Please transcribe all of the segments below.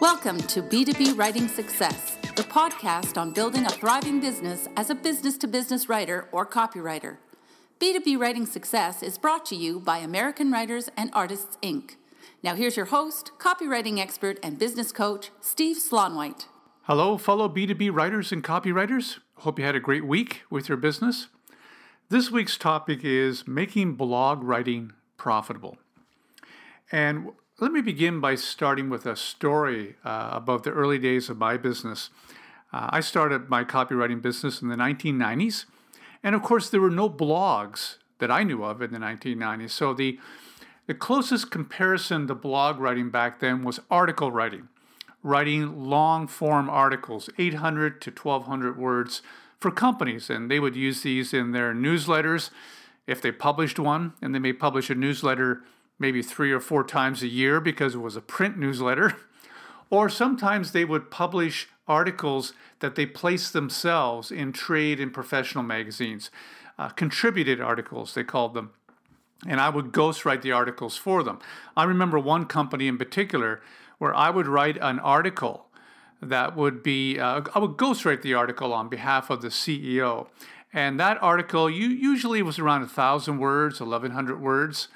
Welcome to B2B Writing Success, the podcast on building a thriving business as a business to business writer or copywriter. B2B Writing Success is brought to you by American Writers and Artists, Inc. Now, here's your host, copywriting expert, and business coach, Steve Slaunwhite. Hello, fellow B2B writers and copywriters. Hope you had a great week with your business. This week's topic is making blog writing profitable. And let me begin by starting with a story uh, about the early days of my business. Uh, I started my copywriting business in the 1990s, and of course, there were no blogs that I knew of in the 1990s. So the the closest comparison to blog writing back then was article writing, writing long form articles, 800 to 1200 words for companies, and they would use these in their newsletters if they published one, and they may publish a newsletter maybe three or four times a year because it was a print newsletter. Or sometimes they would publish articles that they placed themselves in trade and professional magazines, uh, contributed articles, they called them. And I would ghostwrite the articles for them. I remember one company in particular where I would write an article that would be, uh, I would ghostwrite the article on behalf of the CEO. And that article you, usually was around 1,000 words, 1,100 words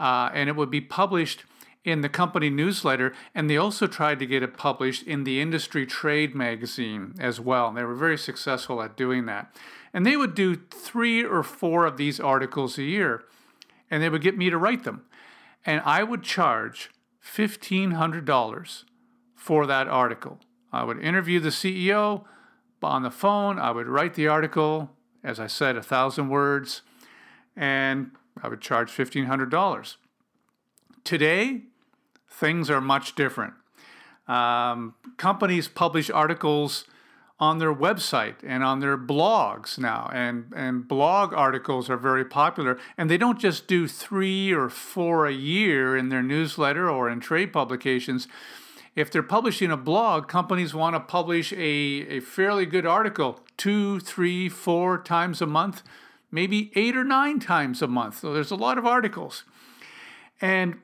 uh, and it would be published in the company newsletter, and they also tried to get it published in the industry trade magazine as well. And they were very successful at doing that. And they would do three or four of these articles a year, and they would get me to write them. And I would charge $1,500 for that article. I would interview the CEO on the phone, I would write the article, as I said, a thousand words, and I would charge $1,500. Today, things are much different. Um, companies publish articles on their website and on their blogs now, and, and blog articles are very popular. And they don't just do three or four a year in their newsletter or in trade publications. If they're publishing a blog, companies want to publish a, a fairly good article two, three, four times a month maybe eight or nine times a month. So there's a lot of articles. And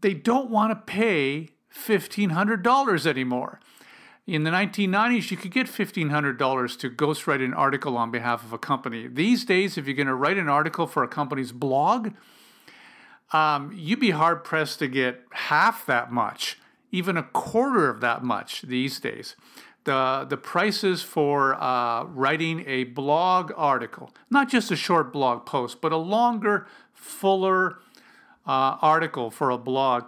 they don't want to pay $1,500 anymore. In the 1990s, you could get $1,500 to ghostwrite an article on behalf of a company. These days, if you're going to write an article for a company's blog, um, you'd be hard pressed to get half that much, even a quarter of that much these days the, the prices for uh, writing a blog article, not just a short blog post, but a longer, fuller uh, article for a blog,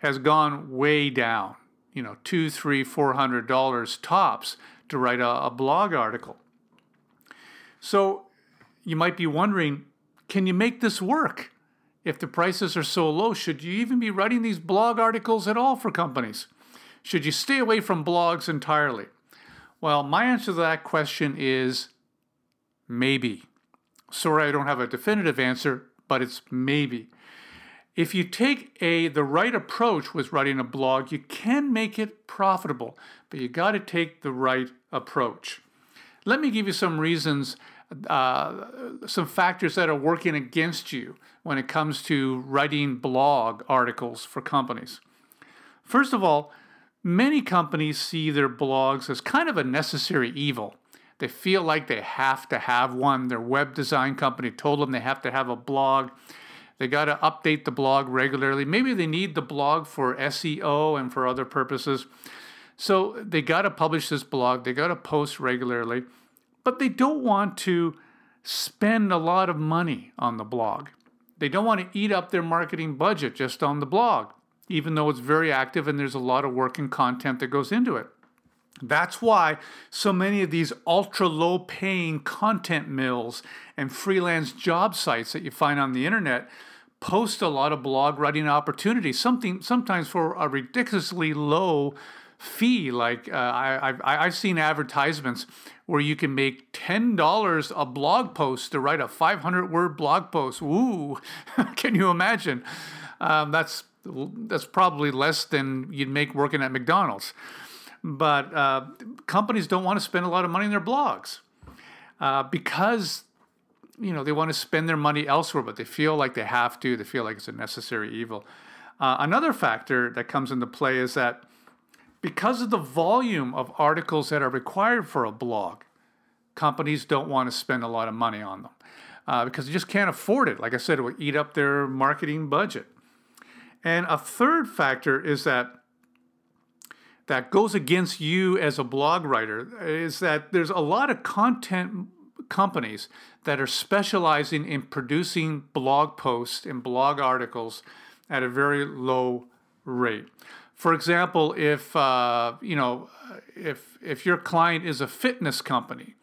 has gone way down. You know, two, three, four hundred dollars tops to write a, a blog article. So you might be wondering, can you make this work? If the prices are so low, should you even be writing these blog articles at all for companies? Should you stay away from blogs entirely? Well, my answer to that question is maybe. Sorry, I don't have a definitive answer, but it's maybe. If you take a the right approach with writing a blog, you can make it profitable, but you got to take the right approach. Let me give you some reasons, uh, some factors that are working against you when it comes to writing blog articles for companies. First of all, Many companies see their blogs as kind of a necessary evil. They feel like they have to have one. Their web design company told them they have to have a blog. They got to update the blog regularly. Maybe they need the blog for SEO and for other purposes. So they got to publish this blog, they got to post regularly, but they don't want to spend a lot of money on the blog. They don't want to eat up their marketing budget just on the blog even though it's very active and there's a lot of work and content that goes into it. That's why so many of these ultra low paying content mills and freelance job sites that you find on the internet post a lot of blog writing opportunities, something sometimes for a ridiculously low fee. Like uh, I, I've, I've seen advertisements where you can make $10 a blog post to write a 500 word blog post. Ooh, can you imagine? Um, that's that's probably less than you'd make working at McDonald's. But uh, companies don't want to spend a lot of money on their blogs uh, because you know they want to spend their money elsewhere, but they feel like they have to. They feel like it's a necessary evil. Uh, another factor that comes into play is that because of the volume of articles that are required for a blog, companies don't want to spend a lot of money on them uh, because they just can't afford it. Like I said, it will eat up their marketing budget. And a third factor is that that goes against you as a blog writer is that there's a lot of content companies that are specializing in producing blog posts and blog articles at a very low rate. For example, if uh, you know if if your client is a fitness company,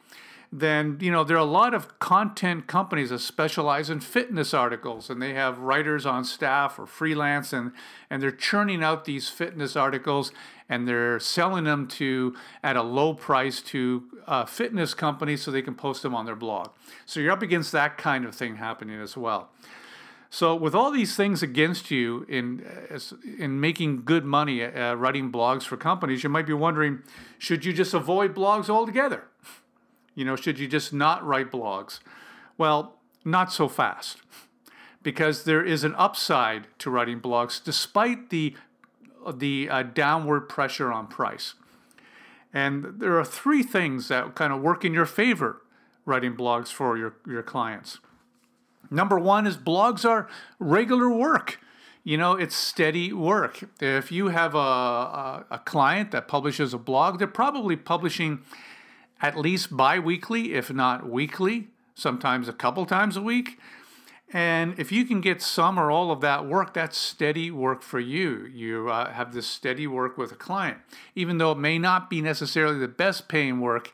then you know there are a lot of content companies that specialize in fitness articles and they have writers on staff or freelance and and they're churning out these fitness articles and they're selling them to at a low price to uh, fitness companies so they can post them on their blog. So you're up against that kind of thing happening as well. So with all these things against you in in making good money uh, writing blogs for companies you might be wondering should you just avoid blogs altogether you know, should you just not write blogs? Well, not so fast. Because there is an upside to writing blogs despite the the uh, downward pressure on price. And there are three things that kind of work in your favor writing blogs for your, your clients. Number one is blogs are regular work. You know, it's steady work. If you have a, a, a client that publishes a blog, they're probably publishing at least bi weekly, if not weekly, sometimes a couple times a week. And if you can get some or all of that work, that's steady work for you. You uh, have this steady work with a client. Even though it may not be necessarily the best paying work,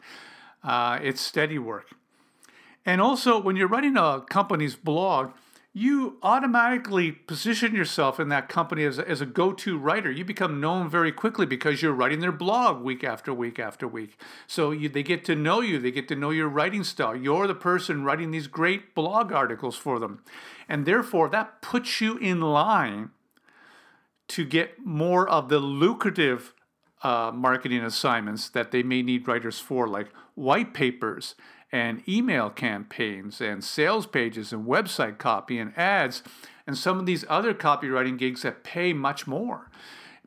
uh, it's steady work. And also, when you're writing a company's blog, you automatically position yourself in that company as a, as a go to writer. You become known very quickly because you're writing their blog week after week after week. So you, they get to know you, they get to know your writing style. You're the person writing these great blog articles for them. And therefore, that puts you in line to get more of the lucrative uh, marketing assignments that they may need writers for, like white papers and email campaigns and sales pages and website copy and ads and some of these other copywriting gigs that pay much more.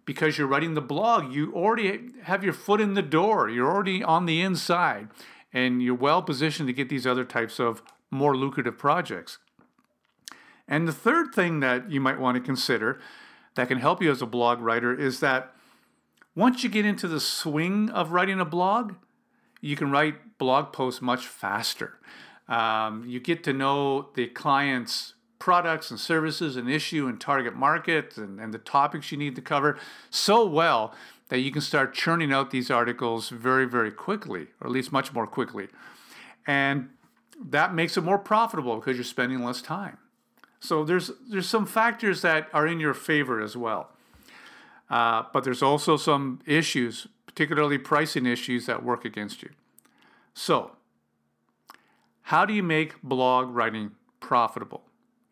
Because you're writing the blog you already have your foot in the door. You're already on the inside and you're well positioned to get these other types of more lucrative projects. And the third thing that you might want to consider that can help you as a blog writer is that once you get into the swing of writing a blog you can write blog posts much faster. Um, you get to know the client's products and services and issue and target market and, and the topics you need to cover so well that you can start churning out these articles very, very quickly, or at least much more quickly. And that makes it more profitable because you're spending less time. So there's there's some factors that are in your favor as well. Uh, but there's also some issues particularly pricing issues that work against you. So, how do you make blog writing profitable?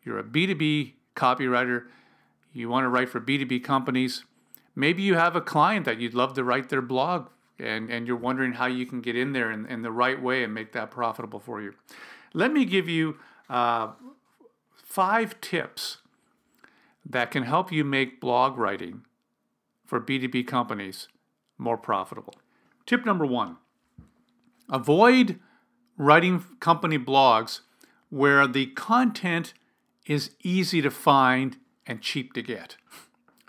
You're a B2B copywriter, you want to write for B2B companies. Maybe you have a client that you'd love to write their blog and, and you're wondering how you can get in there in, in the right way and make that profitable for you. Let me give you uh, five tips that can help you make blog writing for B2B companies more profitable. Tip number one avoid writing company blogs where the content is easy to find and cheap to get.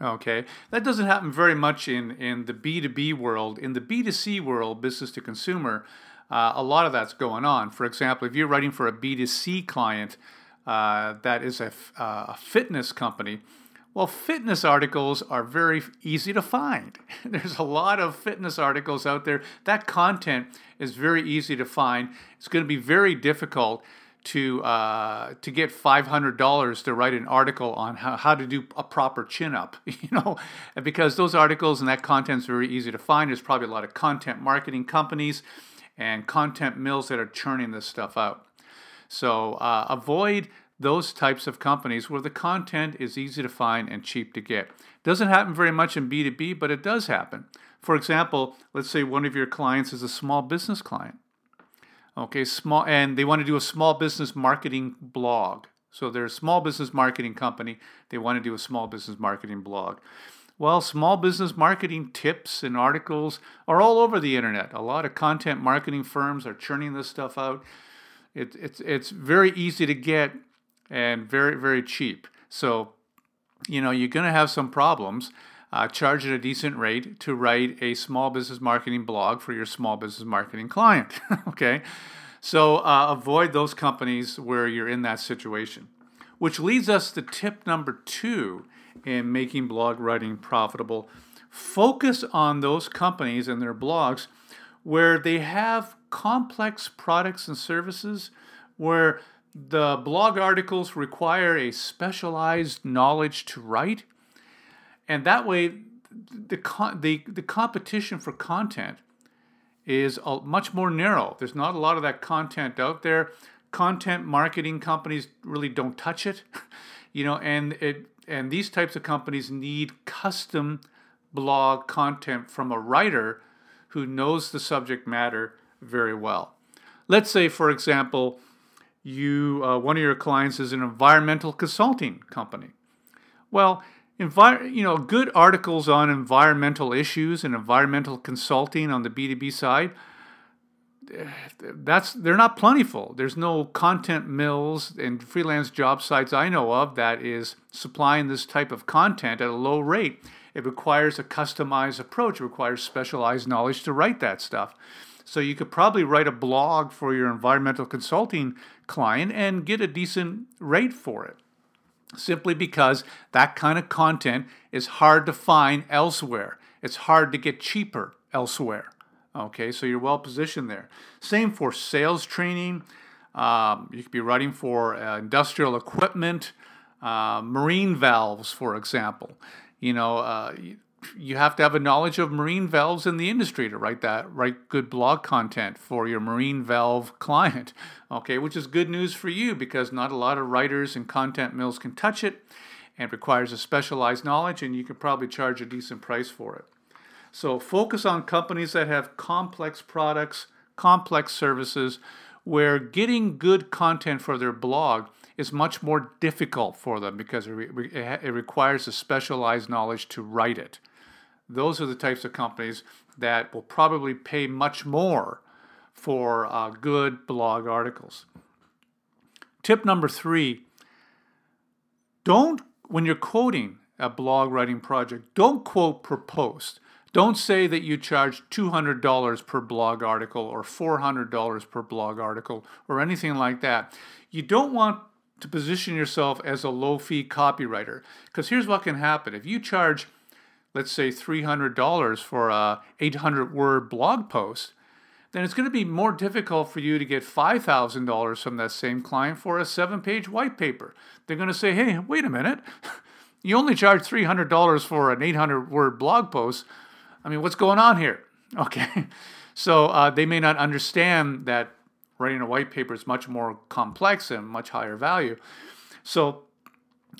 Okay, that doesn't happen very much in, in the B2B world. In the B2C world, business to consumer, uh, a lot of that's going on. For example, if you're writing for a B2C client uh, that is a, uh, a fitness company, well, fitness articles are very easy to find. There's a lot of fitness articles out there. That content is very easy to find. It's going to be very difficult to uh, to get five hundred dollars to write an article on how, how to do a proper chin up. You know, because those articles and that content is very easy to find. There's probably a lot of content marketing companies and content mills that are churning this stuff out. So uh, avoid those types of companies where the content is easy to find and cheap to get. Doesn't happen very much in B2B, but it does happen. For example, let's say one of your clients is a small business client. Okay, small and they want to do a small business marketing blog. So they're a small business marketing company, they want to do a small business marketing blog. Well, small business marketing tips and articles are all over the internet. A lot of content marketing firms are churning this stuff out. It, it's, it's very easy to get and very, very cheap. So, you know, you're going to have some problems uh, charge at a decent rate to write a small business marketing blog for your small business marketing client. okay. So uh, avoid those companies where you're in that situation. Which leads us to tip number two in making blog writing profitable. Focus on those companies and their blogs where they have complex products and services, where the blog articles require a specialized knowledge to write. And that way, the, the, the competition for content is much more narrow. There's not a lot of that content out there. Content marketing companies really don't touch it, you know, and it and these types of companies need custom blog content from a writer who knows the subject matter very well. Let's say, for example, you uh, one of your clients is an environmental consulting company. Well, you know, good articles on environmental issues and environmental consulting on the B2B side that's they're not plentiful. There's no content mills and freelance job sites I know of that is supplying this type of content at a low rate. It requires a customized approach. It requires specialized knowledge to write that stuff. So you could probably write a blog for your environmental consulting client and get a decent rate for it. Simply because that kind of content is hard to find elsewhere. It's hard to get cheaper elsewhere. Okay, so you're well positioned there. Same for sales training. Um, you could be writing for uh, industrial equipment, uh, marine valves, for example. You know, uh, you have to have a knowledge of marine valves in the industry to write that, write good blog content for your marine valve client. Okay, which is good news for you because not a lot of writers and content mills can touch it and requires a specialized knowledge, and you can probably charge a decent price for it. So focus on companies that have complex products, complex services, where getting good content for their blog is much more difficult for them because it, re- it requires a specialized knowledge to write it. Those are the types of companies that will probably pay much more for uh, good blog articles. Tip number three don't, when you're quoting a blog writing project, don't quote per post. Don't say that you charge $200 per blog article or $400 per blog article or anything like that. You don't want to position yourself as a low fee copywriter because here's what can happen. If you charge, let's say, $300 for a 800 word blog post, then it's going to be more difficult for you to get $5,000 from that same client for a seven page white paper. They're going to say, hey, wait a minute. You only charge $300 for an 800 word blog post. I mean, what's going on here? Okay. So uh, they may not understand that writing a white paper is much more complex and much higher value. So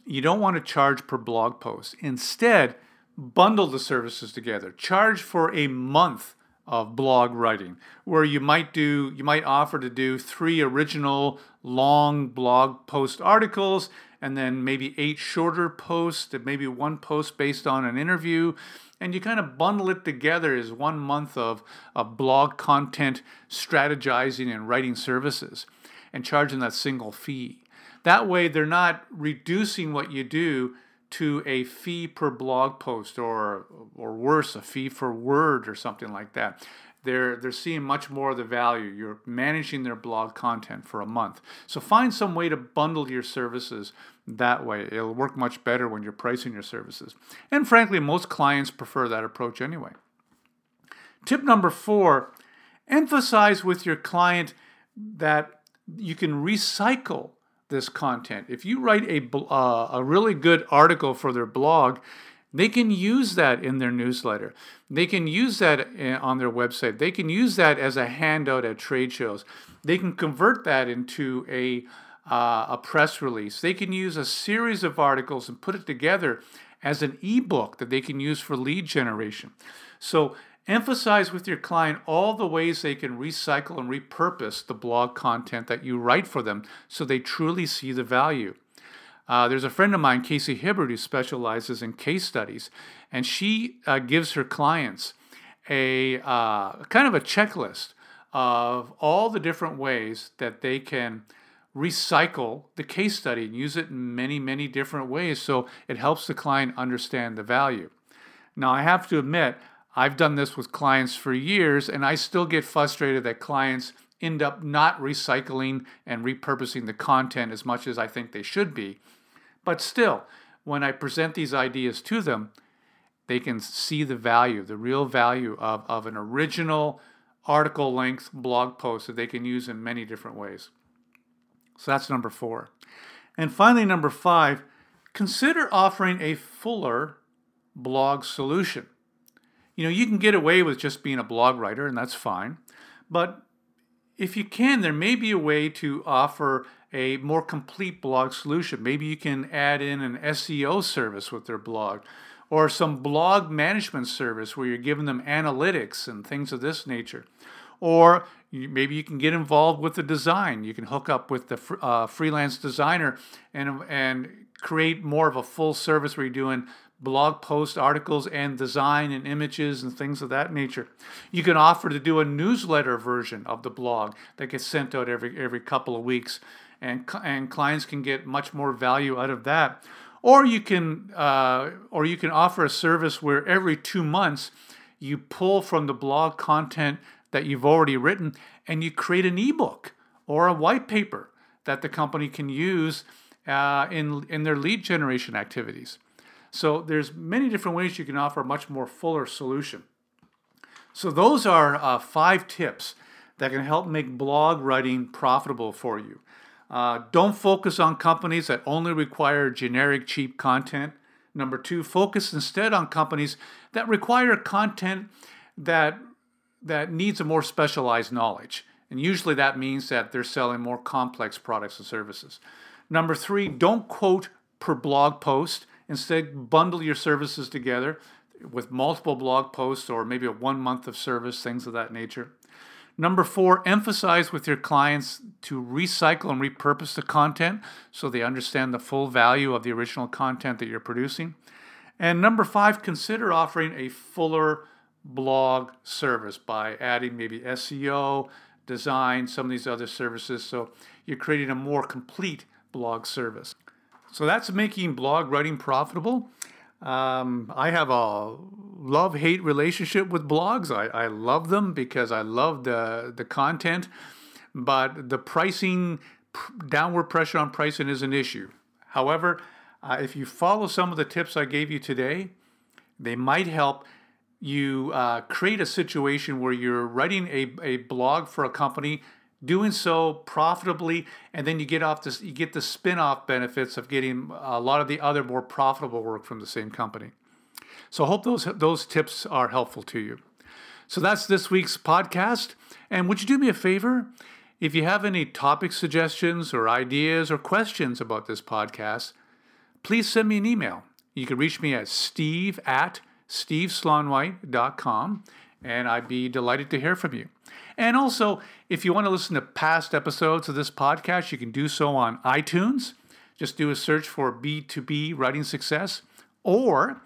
you don't want to charge per blog post. Instead, bundle the services together. Charge for a month of blog writing where you might do you might offer to do three original long blog post articles and then maybe eight shorter posts and maybe one post based on an interview and you kind of bundle it together as one month of, of blog content strategizing and writing services and charging that single fee. That way, they're not reducing what you do to a fee per blog post or, or worse, a fee for word or something like that they're they're seeing much more of the value. You're managing their blog content for a month. So find some way to bundle your services that way. It'll work much better when you're pricing your services. And frankly, most clients prefer that approach anyway. Tip number 4, emphasize with your client that you can recycle this content. If you write a, uh, a really good article for their blog they can use that in their newsletter. They can use that eh, on their website. They can use that as a handout at trade shows. They can convert that into a, uh, a press release. They can use a series of articles and put it together as an ebook that they can use for lead generation. So emphasize with your client all the ways they can recycle and repurpose the blog content that you write for them so they truly see the value. Uh, there's a friend of mine, Casey Hibbard, who specializes in case studies, and she uh, gives her clients a uh, kind of a checklist of all the different ways that they can recycle the case study and use it in many, many different ways so it helps the client understand the value. Now, I have to admit, I've done this with clients for years, and I still get frustrated that clients end up not recycling and repurposing the content as much as I think they should be. But still, when I present these ideas to them, they can see the value, the real value of, of an original article length blog post that they can use in many different ways. So that's number four. And finally, number five, consider offering a fuller blog solution. You know, you can get away with just being a blog writer, and that's fine. But if you can, there may be a way to offer a more complete blog solution. Maybe you can add in an SEO service with their blog or some blog management service where you're giving them analytics and things of this nature. Or maybe you can get involved with the design. You can hook up with the uh, freelance designer and, and create more of a full service where you're doing blog post articles and design and images and things of that nature. You can offer to do a newsletter version of the blog that gets sent out every every couple of weeks, and and clients can get much more value out of that. Or you can uh, or you can offer a service where every two months you pull from the blog content that you've already written and you create an ebook or a white paper that the company can use uh, in in their lead generation activities. So there's many different ways you can offer a much more fuller solution. So those are uh, five tips that can help make blog writing profitable for you. Uh, don't focus on companies that only require generic, cheap content. Number two, focus instead on companies that require content that that needs a more specialized knowledge. And usually that means that they're selling more complex products and services. Number three, don't quote per blog post. Instead, bundle your services together with multiple blog posts or maybe a one month of service, things of that nature. Number four, emphasize with your clients to recycle and repurpose the content so they understand the full value of the original content that you're producing. And number five, consider offering a fuller blog service by adding maybe SEO, design, some of these other services. So you're creating a more complete blog service. So that's making blog writing profitable. Um, I have a love hate relationship with blogs. I, I love them because I love the, the content, but the pricing, downward pressure on pricing is an issue. However, uh, if you follow some of the tips I gave you today, they might help you uh, create a situation where you're writing a, a blog for a company doing so profitably, and then you get off this, you get the spin-off benefits of getting a lot of the other more profitable work from the same company. So I hope those those tips are helpful to you. So that's this week's podcast. And would you do me a favor? If you have any topic suggestions or ideas or questions about this podcast, please send me an email. You can reach me at steve at steveslaunwhite.com, and I'd be delighted to hear from you. And also, if you want to listen to past episodes of this podcast, you can do so on iTunes. Just do a search for B2B Writing Success, or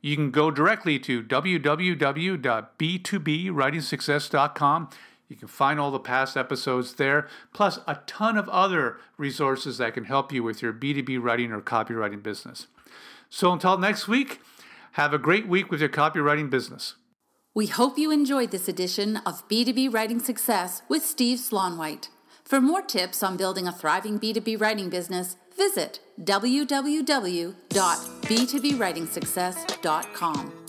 you can go directly to www.b2bwritingsuccess.com. You can find all the past episodes there, plus a ton of other resources that can help you with your B2B writing or copywriting business. So until next week, have a great week with your copywriting business. We hope you enjoyed this edition of B2B Writing Success with Steve Slaunwhite. For more tips on building a thriving B2B writing business, visit www.b2bwritingsuccess.com.